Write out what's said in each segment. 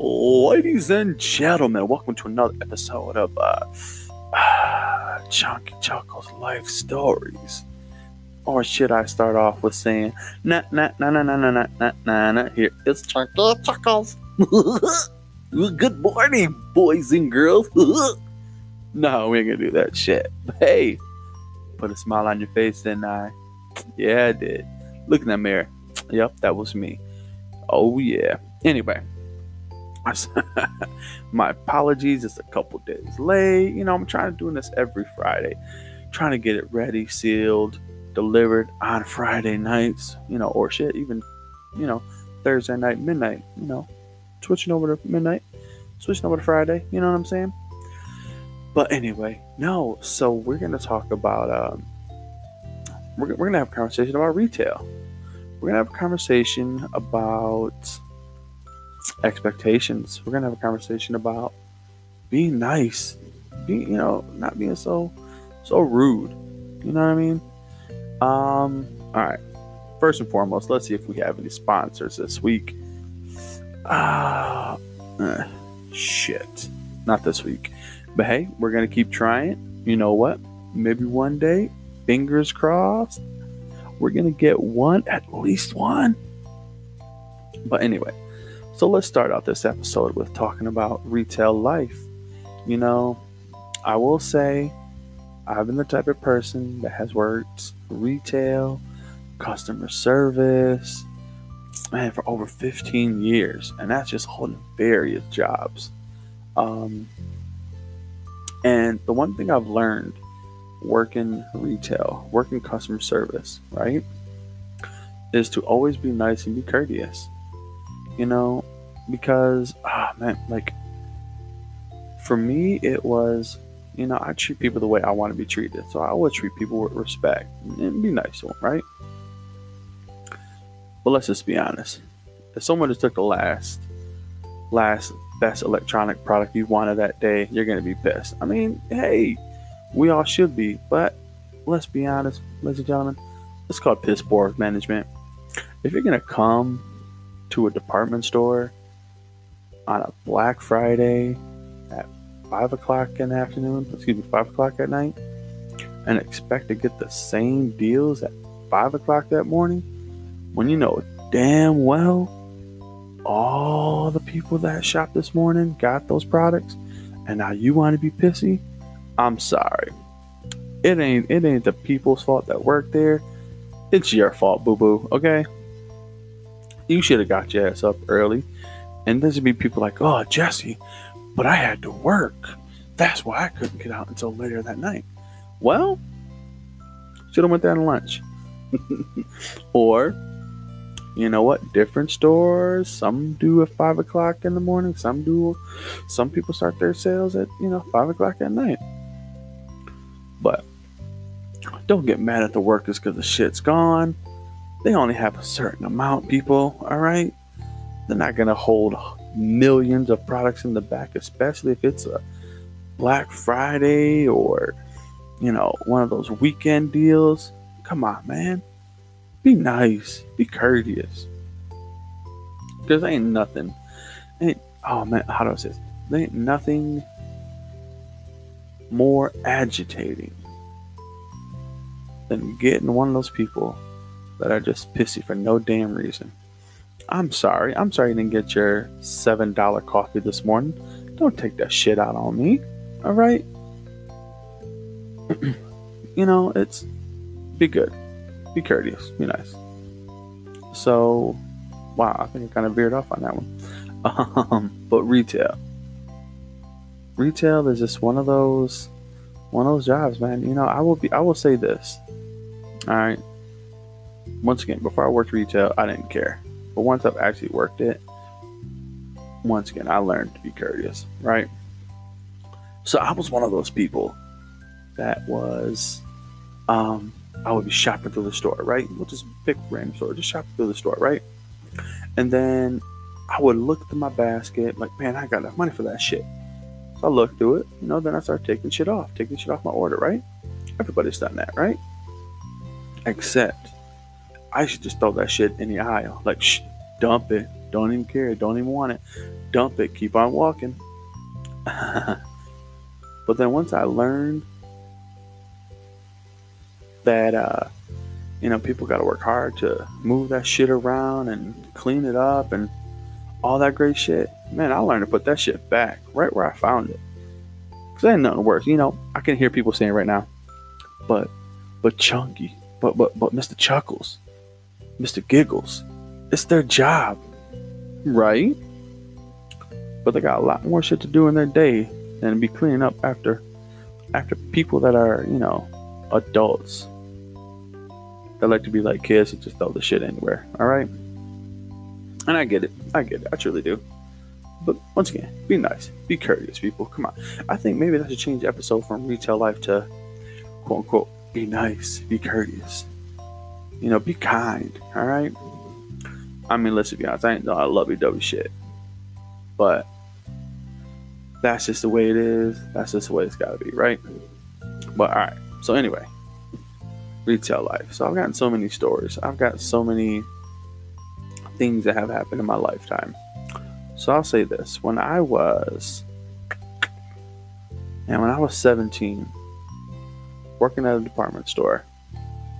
Ladies and gentlemen, welcome to another episode of uh, Chunky Chuckles Life Stories. Or should I start off with saying, nah, nah, nah, nah, nah, nah, nah, nah, nah. Here, it's Chunky Chuckles. Good morning, boys and girls. no, we ain't gonna do that shit. Hey, put a smile on your face, didn't I? Yeah, I did. Look in that mirror. Yep, that was me. Oh, yeah. Anyway. My apologies. It's a couple days late. You know, I'm trying to do this every Friday, trying to get it ready, sealed, delivered on Friday nights. You know, or shit, even you know Thursday night, midnight. You know, switching over to midnight, switching over to Friday. You know what I'm saying? But anyway, no. So we're gonna talk about. Um, we're, we're gonna have a conversation about retail. We're gonna have a conversation about expectations. We're gonna have a conversation about being nice, being you know, not being so so rude. You know what I mean? Um, all right. First and foremost, let's see if we have any sponsors this week. Ah, uh, shit, not this week. But hey, we're gonna keep trying. You know what? Maybe one day, fingers crossed, we're gonna get one, at least one. But anyway, so let's start out this episode with talking about retail life. You know, I will say I've been the type of person that has worked retail, customer service, man, for over 15 years, and that's just holding various jobs. Um, and the one thing I've learned working retail, working customer service, right, is to always be nice and be courteous you know, because ah man, like for me it was, you know, I treat people the way I want to be treated. So I would treat people with respect and be nice to them, right? But let's just be honest. If someone just took the last last best electronic product you wanted that day, you're gonna be pissed. I mean, hey, we all should be, but let's be honest, ladies and gentlemen, it's called piss poor management. If you're gonna come to a department store on a Black Friday at five o'clock in the afternoon, excuse me, five o'clock at night, and expect to get the same deals at five o'clock that morning when you know damn well all the people that shopped this morning got those products and now you want to be pissy? I'm sorry. It ain't it ain't the people's fault that work there. It's your fault boo boo okay you should have got your ass up early. And there's be people like, oh, Jesse, but I had to work. That's why I couldn't get out until later that night. Well, should have went there to lunch. or, you know what? Different stores. Some do at five o'clock in the morning. Some do. Some people start their sales at you know five o'clock at night. But don't get mad at the workers because the shit's gone. They only have a certain amount, people, all right? They're not going to hold millions of products in the back, especially if it's a Black Friday or, you know, one of those weekend deals. Come on, man. Be nice, be courteous. Because ain't nothing. Ain't, oh, man, how do I say this? There ain't nothing more agitating than getting one of those people that are just pissy for no damn reason. I'm sorry. I'm sorry you didn't get your $7 coffee this morning. Don't take that shit out on me. All right? you know, it's be good. Be courteous. Be nice. So, wow, I think I kind of veered off on that one. Um, but retail. Retail is just one of those one of those jobs, man. You know, I will be I will say this. All right once again, before I worked retail, I didn't care. But once I've actually worked it, once again, I learned to be courteous, right? So I was one of those people that was, um, I would be shopping through the store, right? We'll just pick random store, just shopping through the store, right? And then I would look through my basket, like, man, I got enough money for that shit. So I look through it, you know, then I start taking shit off, taking shit off my order, right? Everybody's done that, right? Except I should just throw that shit in the aisle. Like, shh, dump it. Don't even care. Don't even want it. Dump it. Keep on walking. but then once I learned that, uh, you know, people got to work hard to move that shit around and clean it up and all that great shit. Man, I learned to put that shit back right where I found it. Cause ain't nothing worse. You know, I can hear people saying right now, but, but Chunky, but, but, but Mr. Chuckles, Mr. Giggles, it's their job, right? But they got a lot more shit to do in their day than be cleaning up after, after people that are, you know, adults. They like to be like kids and just throw the shit anywhere. All right. And I get it. I get it. I truly do. But once again, be nice. Be courteous, people. Come on. I think maybe that should change the episode from retail life to quote unquote be nice, be courteous. You know, be kind. All right. I mean, let's be honest. I love you, W shit. But that's just the way it is. That's just the way it's got to be, right? But all right. So anyway, retail life. So I've gotten so many stories. I've got so many things that have happened in my lifetime. So I'll say this: when I was, and when I was 17, working at a department store.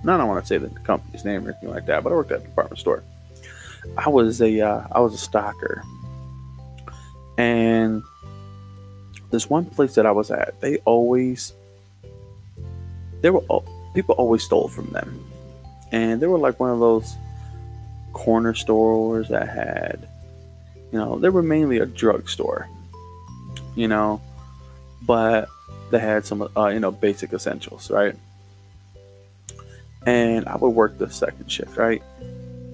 No, I don't want to say the company's name or anything like that, but I worked at a department store. I was a uh, I was a stocker, and this one place that I was at, they always there were people always stole from them, and they were like one of those corner stores that had, you know, they were mainly a drugstore, you know, but they had some, uh, you know, basic essentials, right? And I would work the second shift, right?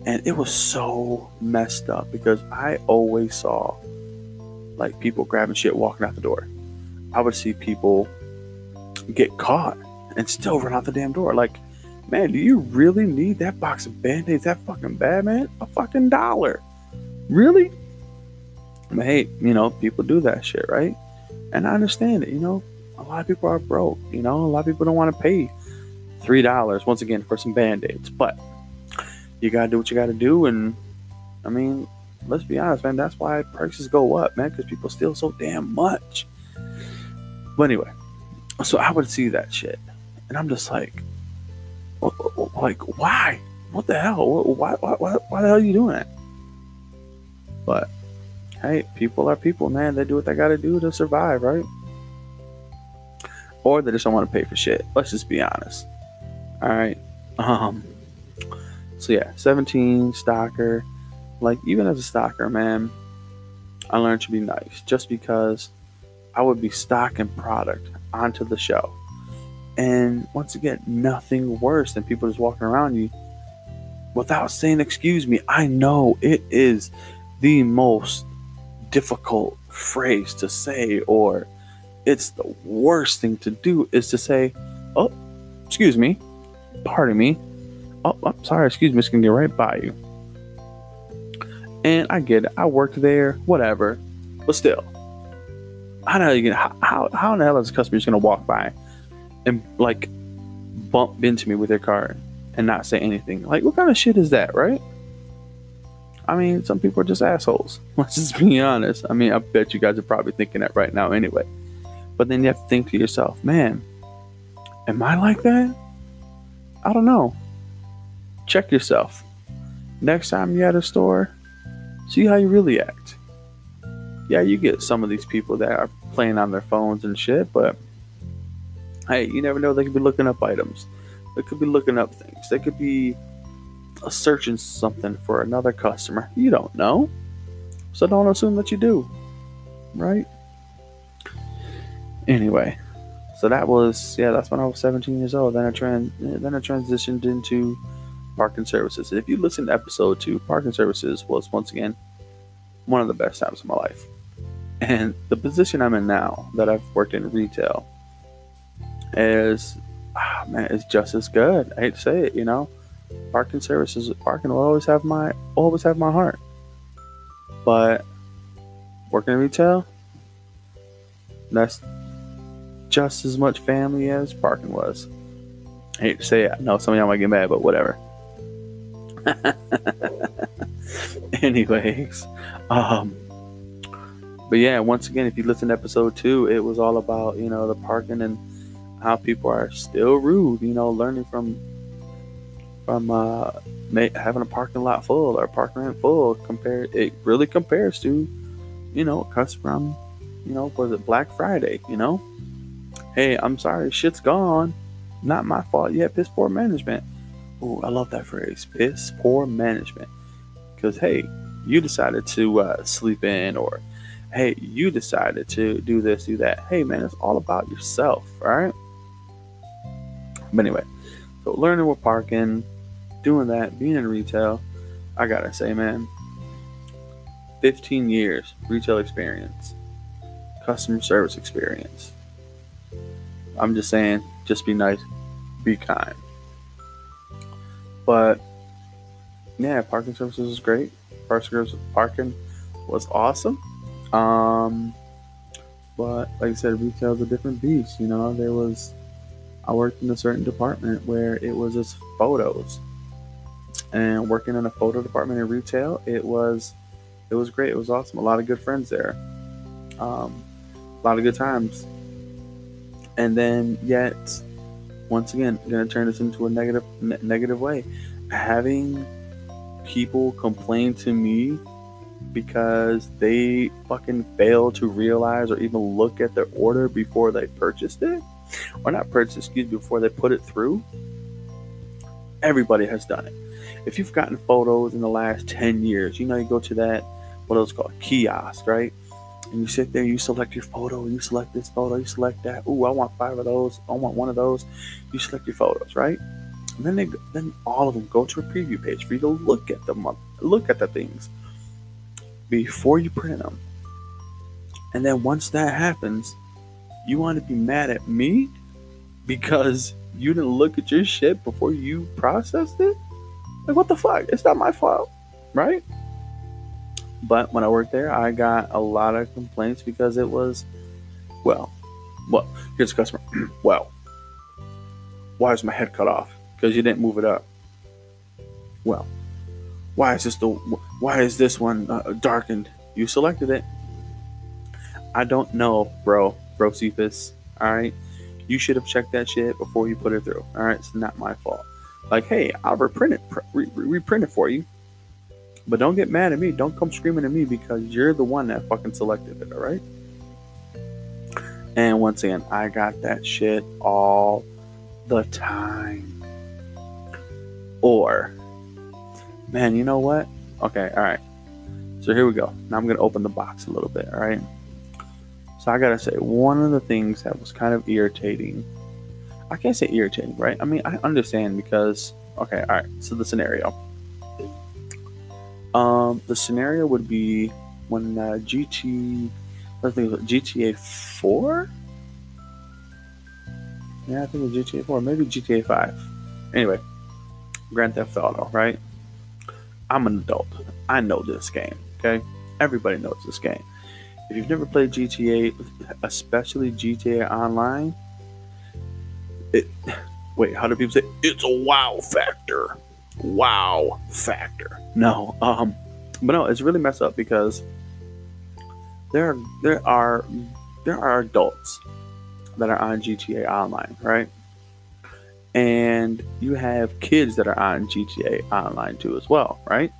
And it was so messed up because I always saw like people grabbing shit walking out the door. I would see people get caught and still run out the damn door. Like, man, do you really need that box of band aids that fucking bad, man? A fucking dollar. Really? But hey, you know, people do that shit, right? And I understand it, you know. A lot of people are broke, you know, a lot of people don't want to pay three dollars once again for some band-aids. But you gotta do what you gotta do, and I mean, let's be honest, man, that's why prices go up, man, because people steal so damn much. But anyway, so I would see that shit, and I'm just like, like, why? What the hell? Why, why, why, why the hell are you doing that? But hey, people are people, man. They do what they got to do to survive, right? Or they just don't want to pay for shit. Let's just be honest. All right. Um. So yeah, 17 stocker. Like even as a stocker, man, I learned to be nice just because I would be stocking product onto the show. and once again, nothing worse than people just walking around you without saying, Excuse me. I know it is the most difficult phrase to say, or it's the worst thing to do is to say, Oh, excuse me. Pardon me. Oh, I'm sorry. Excuse me. It's going to get right by you. And I get it. I worked there, whatever. But still, I know. How, how, how in the hell is a customer just going to walk by and like bump into me with their car and not say anything. Like, what kind of shit is that, right? I mean, some people are just assholes. Let's just be honest. I mean, I bet you guys are probably thinking that right now anyway. But then you have to think to yourself, man, am I like that? I don't know. Check yourself. Next time you're at a store, see how you really act. Yeah, you get some of these people that are playing on their phones and shit, but hey, you never know. They could be looking up items. They could be looking up things. They could be uh, searching something for another customer. You don't know. So don't assume that you do. Right? Anyway, so that was yeah, that's when I was 17 years old. Then I trans then I transitioned into parking services. If you listen to episode two, parking services was once again one of the best times of my life. And the position I'm in now, that I've worked in retail, is oh, man, it's just as good. I hate to say it, you know. Parking services, parking will always have my always have my heart. But working in retail, that's just as much family as parking was. I hate to say it. I know some of y'all might get mad, but whatever. Anyways, um, but yeah, once again, if you listen to episode two, it was all about you know the parking and how people are still rude. You know, learning from from uh, having a parking lot full or parking lot full. compared. it really compares to you know customer from you know was it Black Friday? You know, hey, I'm sorry, shit's gone. Not my fault. Yeah, piss poor management. Oh, I love that phrase, piss poor management. Because hey, you decided to uh, sleep in or hey, you decided to do this, do that. Hey, man, it's all about yourself, right? But anyway, so learning with parking, doing that, being in retail, I gotta say, man, 15 years retail experience, customer service experience. I'm just saying, just be nice, be kind. But yeah, parking services was great. Parking was awesome. Um, but like I said, retail is a different beast. You know, there was I worked in a certain department where it was just photos, and working in a photo department in retail, it was it was great. It was awesome. A lot of good friends there. Um, a lot of good times. And then yet, once again, going to turn this into a negative ne- negative way. Having people complain to me because they fucking fail to realize or even look at their order before they purchased it, or not purchased, excuse me, before they put it through. Everybody has done it. If you've gotten photos in the last 10 years, you know, you go to that, what it's called, kiosk, right? And you sit there, you select your photo, you select this photo, you select that. Ooh, I want five of those. I want one of those. You select your photos, right? And then they, then all of them go to a preview page for you to look at them, look at the things before you print them. And then once that happens, you want to be mad at me because you didn't look at your shit before you processed it? Like, what the fuck? It's not my fault, right? But when I worked there, I got a lot of complaints because it was, well, well, here's a customer. well, why is my head cut off? Because you didn't move it up. Well, why is this the why is this one uh, darkened? You selected it. I don't know, bro, bro Cephas. All right, you should have checked that shit before you put it through. All right, it's not my fault. Like, hey, I'll reprint it, re- reprint it for you. But don't get mad at me. Don't come screaming at me because you're the one that fucking selected it. All right. And once again, I got that shit all the time. Or man, you know what? Okay, all right. So here we go. Now I'm going to open the box a little bit, all right? So I got to say, one of the things that was kind of irritating, I can't say irritating, right? I mean, I understand because, okay, all right. So the scenario. Um, the scenario would be when uh, GT, I think it was GTA 4? Yeah, I think it was GTA 4, maybe GTA 5. Anyway, Grand Theft Auto, right? I'm an adult. I know this game. Okay, everybody knows this game. If you've never played GTA, especially GTA Online, it wait, how do people say it's a wow factor? Wow factor. No, um, but no, it's really messed up because there are there are there are adults that are on GTA Online, right? and you have kids that are on GTA Online too as well, right?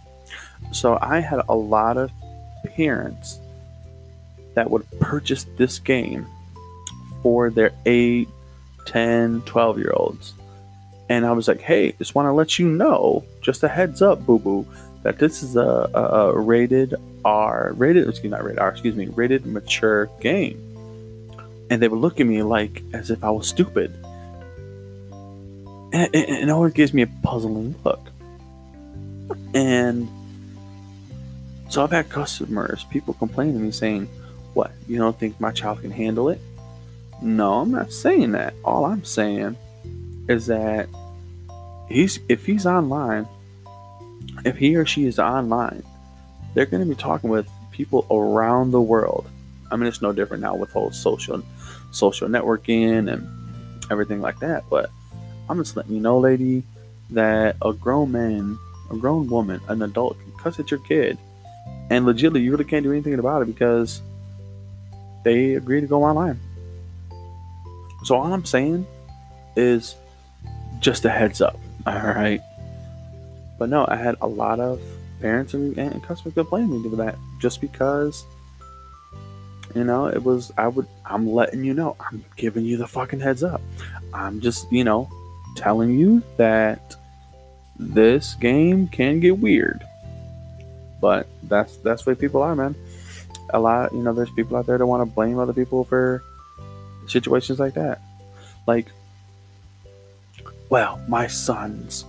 So I had a lot of parents that would purchase this game for their 8, 10, 12 year olds. And I was like, hey, just want to let you know, just a heads up, boo boo, that this is a, a, a rated R, rated, excuse not rated R, excuse me, rated mature game. And they would look at me like as if I was stupid and it, it always gives me a puzzling look. And so I've had customers, people complain to me saying, What, you don't think my child can handle it? No, I'm not saying that. All I'm saying is that he's if he's online, if he or she is online, they're going to be talking with people around the world. I mean, it's no different now with whole social social networking and everything like that. But I'm just letting you know, lady, that a grown man a grown woman, an adult, can cuss at your kid, and legitimately you really can't do anything about it because they agree to go online. So all I'm saying is just a heads up, all right. But no, I had a lot of parents and, and customers complaining me to that just because you know it was i would i'm letting you know i'm giving you the fucking heads up. I'm just you know telling you that this game can get weird. But that's that's the way people are man. A lot you know there's people out there that want to blame other people for situations like that. Like well my sons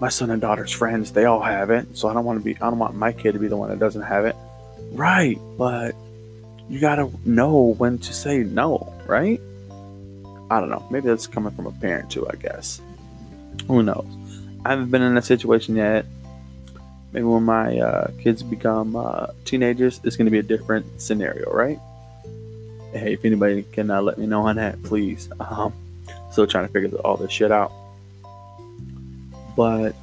my son and daughter's friends they all have it so i don't want to be i don't want my kid to be the one that doesn't have it. Right but you gotta know when to say no right? I don't know maybe that's coming from a parent too i guess. Who knows? I haven't been in a situation yet. Maybe when my uh, kids become uh, teenagers it's going to be a different scenario right? Hey if anybody can uh, let me know on that please um, still trying to figure all this shit out but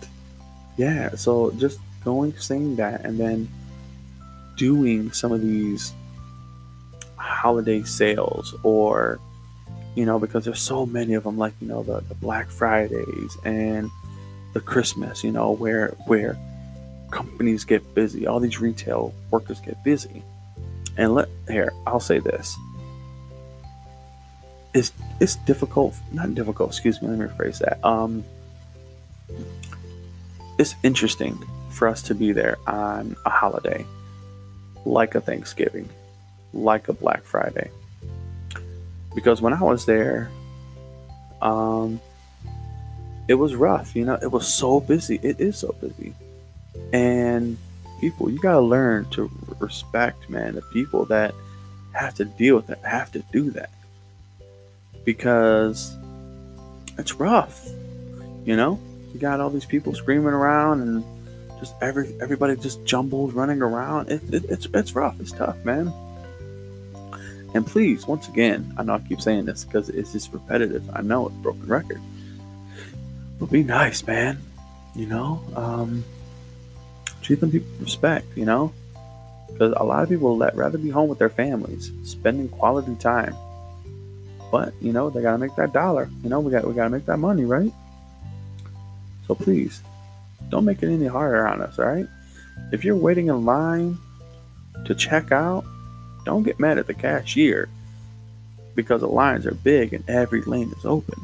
yeah, so just going saying that and then doing some of these holiday sales or you know because there's so many of them like you know the, the black fridays and the christmas you know where where companies get busy all these retail workers get busy. And let here i'll say this. It's it's difficult not difficult excuse me let me rephrase that. Um it's interesting for us to be there on a holiday like a Thanksgiving, like a Black Friday. Because when I was there, um, it was rough. You know, it was so busy. It is so busy. And people, you got to learn to respect, man, the people that have to deal with it, have to do that. Because it's rough, you know? You got all these people screaming around and just every everybody just jumbled running around. It, it, it's it's rough. It's tough, man. And please, once again, I know I keep saying this because it's just repetitive. I know it's broken record, but be nice, man. You know, um, treat them with respect. You know, because a lot of people let rather be home with their families, spending quality time. But you know, they gotta make that dollar. You know, we got we gotta make that money, right? So please, don't make it any harder on us, all right? If you're waiting in line to check out, don't get mad at the cashier because the lines are big and every lane is open.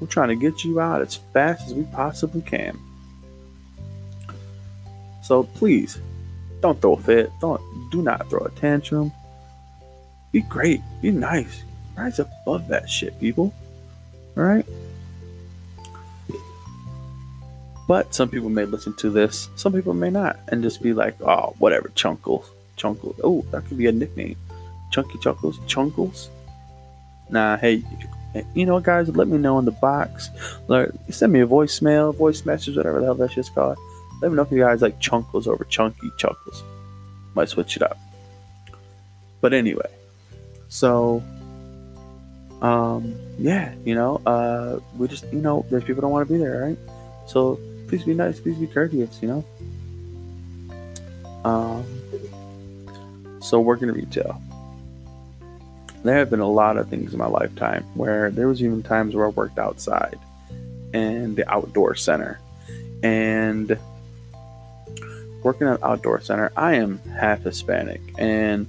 We're trying to get you out as fast as we possibly can. So please, don't throw a fit. Don't do not throw a tantrum. Be great. Be nice. Rise above that shit, people. All right? But some people may listen to this, some people may not, and just be like, oh, whatever, Chunkles. Chunkles. Oh, that could be a nickname. Chunky Chunkles. Chunkles. Nah, hey, you know, guys, let me know in the box. Send me a voicemail, voice message, whatever the hell that shit's called. Let me know if you guys like Chunkles over Chunky Chuckles. Might switch it up. But anyway, so um, yeah, you know, uh, we just, you know, there's people don't want to be there, right? So please be nice, please be courteous, you know? Um, so working retail. There have been a lot of things in my lifetime where there was even times where I worked outside and the outdoor center. And working at outdoor center, I am half Hispanic and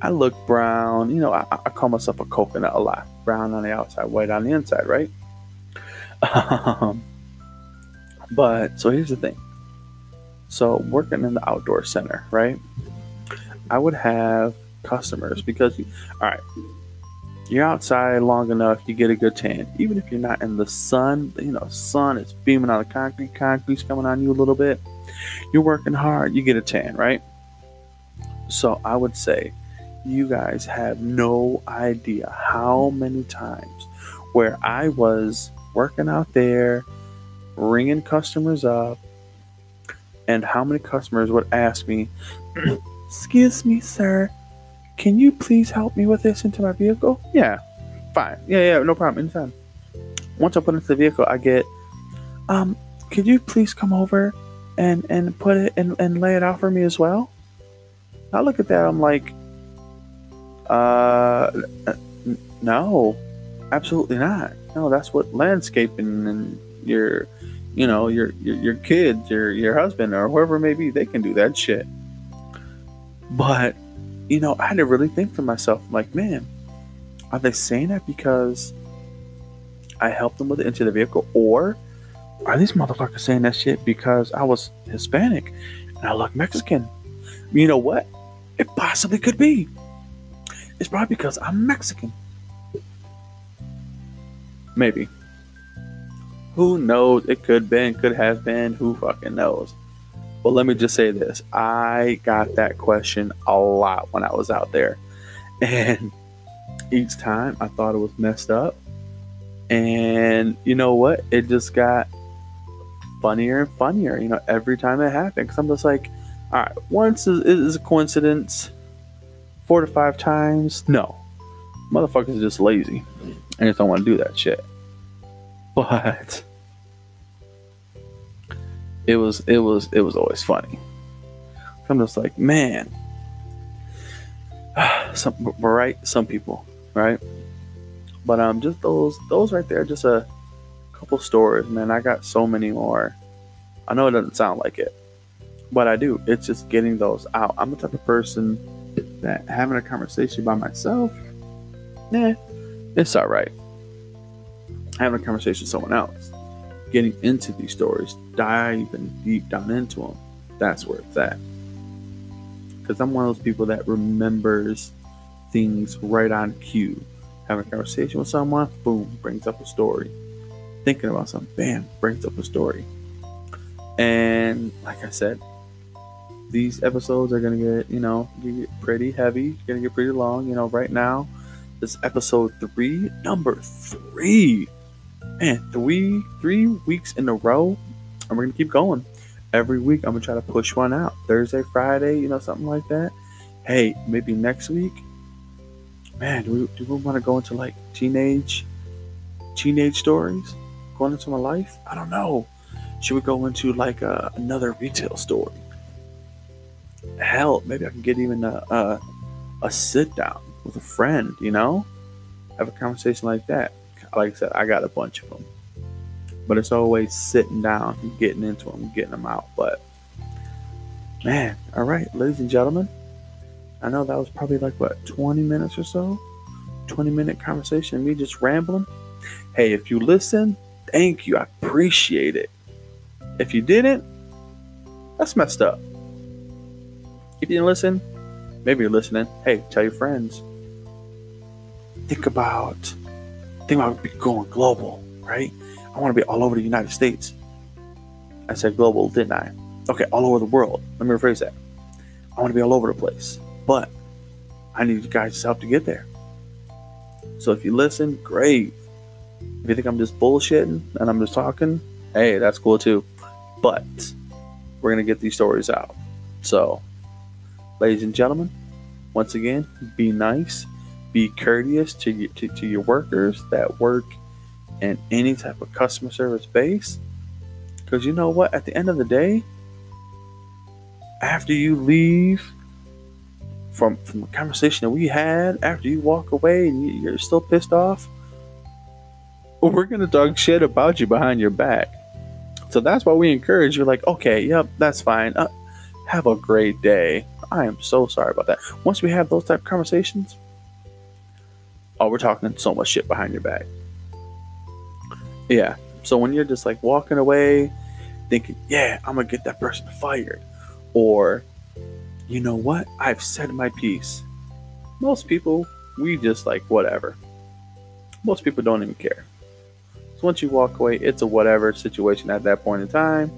I look brown. You know, I, I call myself a coconut a lot. Brown on the outside, white on the inside, right? Um, but so here's the thing. So working in the outdoor center, right? I would have customers because, all right, you're outside long enough, you get a good tan. Even if you're not in the sun, you know, sun is beaming on the concrete, concrete's coming on you a little bit. You're working hard, you get a tan, right? So I would say you guys have no idea how many times where I was working out there ringing customers up, and how many customers would ask me, Excuse me, sir, can you please help me with this into my vehicle? Yeah, fine. Yeah, yeah, no problem. Anytime. Once I put into the vehicle, I get, um, could you please come over and and put it and, and lay it out for me as well? I look at that, I'm like, uh, no, absolutely not. No, that's what landscaping and your, you know, your your, your kids, your your husband, or whoever it may be, they can do that shit. But, you know, I had to really think to myself, like, man, are they saying that because I helped them with it into the vehicle, or are these motherfuckers saying that shit because I was Hispanic and I look Mexican? You know what? It possibly could be. It's probably because I'm Mexican. Maybe. Who knows? It could been, could have been. Who fucking knows? But let me just say this: I got that question a lot when I was out there, and each time I thought it was messed up. And you know what? It just got funnier and funnier. You know, every time it happened, because I'm just like, all right, once is, is a coincidence. Four to five times, no. Motherfuckers are just lazy. I just don't want to do that shit. But it was it was it was always funny. I'm just like, man. Some right, some people, right? But um just those those right there, just a couple stories, man. I got so many more. I know it doesn't sound like it, but I do. It's just getting those out. I'm the type of person that having a conversation by myself, nah, it's all right. Having a conversation with someone else, getting into these stories, diving deep down into them, that's where it's at. Because I'm one of those people that remembers things right on cue. Having a conversation with someone, boom, brings up a story. Thinking about something, bam, brings up a story. And like I said, these episodes are gonna get, you know, get pretty heavy, gonna get pretty long. You know, right now, this episode three, number three. Man, three three weeks in a row, and we're gonna keep going. Every week, I'm gonna try to push one out. Thursday, Friday, you know, something like that. Hey, maybe next week. Man, do we do we want to go into like teenage, teenage stories, going into my life? I don't know. Should we go into like a, another retail story? Hell, maybe I can get even a, a a sit down with a friend. You know, have a conversation like that like I said, I got a bunch of them, but it's always sitting down and getting into them, getting them out. But man, all right, ladies and gentlemen, I know that was probably like what 20 minutes or so, 20 minute conversation, me just rambling. Hey, if you listen, thank you, I appreciate it. If you didn't, that's messed up. If you didn't listen, maybe you're listening. Hey, tell your friends. Think about think about going global, right? I want to be all over the United States. I said global, didn't I? Okay, all over the world. Let me rephrase that. I want to be all over the place, but I need you guys' help to get there. So if you listen, great. If you think I'm just bullshitting and I'm just talking, hey, that's cool too. But we're going to get these stories out. So, ladies and gentlemen, once again, be nice be courteous to, to, to your workers that work in any type of customer service base. Because you know what? At the end of the day, after you leave from, from the conversation that we had, after you walk away and you, are still pissed off, we're going to talk shit about you behind your back. So that's why we encourage you, like, okay, yep, that's fine. Uh, have a great day. I am so sorry about that. Once we have those type of conversations, oh, we're talking so much shit behind your back. Yeah. So when you're just like walking away, thinking, yeah, I'm gonna get that person fired, or you know what, I've said my piece. Most people, we just like whatever. Most people don't even care. So once you walk away, it's a whatever situation at that point in time.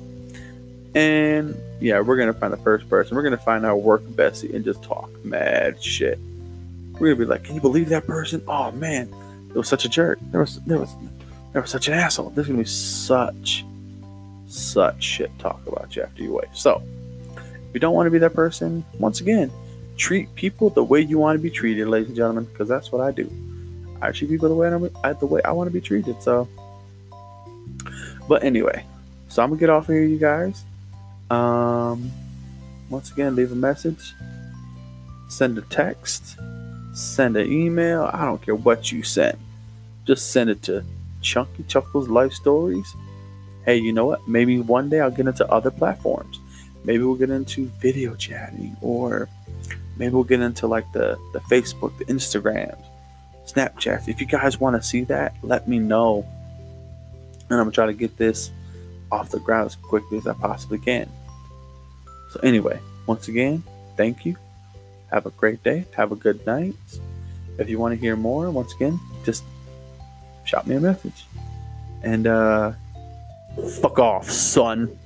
And yeah, we're gonna find the first person. We're gonna find our work Bessie and just talk mad shit. We're gonna be like, can you believe that person? Oh man, it was such a jerk. There was there was there was such an asshole. There's gonna be such such shit talk about you after you wait. So if you don't want to be that person, once again, treat people the way you want to be treated, ladies and gentlemen, because that's what I do. I treat people the way I the way I want to be treated. So, but anyway, so I'm gonna get off here, you guys. Um, once again, leave a message, send a text, send an email. I don't care what you send. Just send it to Chunky Chuckles Life Stories. Hey, you know what? Maybe one day I'll get into other platforms. Maybe we'll get into video chatting, or maybe we'll get into like the, the Facebook, the Instagrams, Snapchats. If you guys want to see that, let me know. And I'm gonna try to get this off the ground as quickly as I possibly can. So, anyway, once again, thank you. Have a great day. Have a good night. If you want to hear more, once again, just shot me a message. And uh fuck off, son.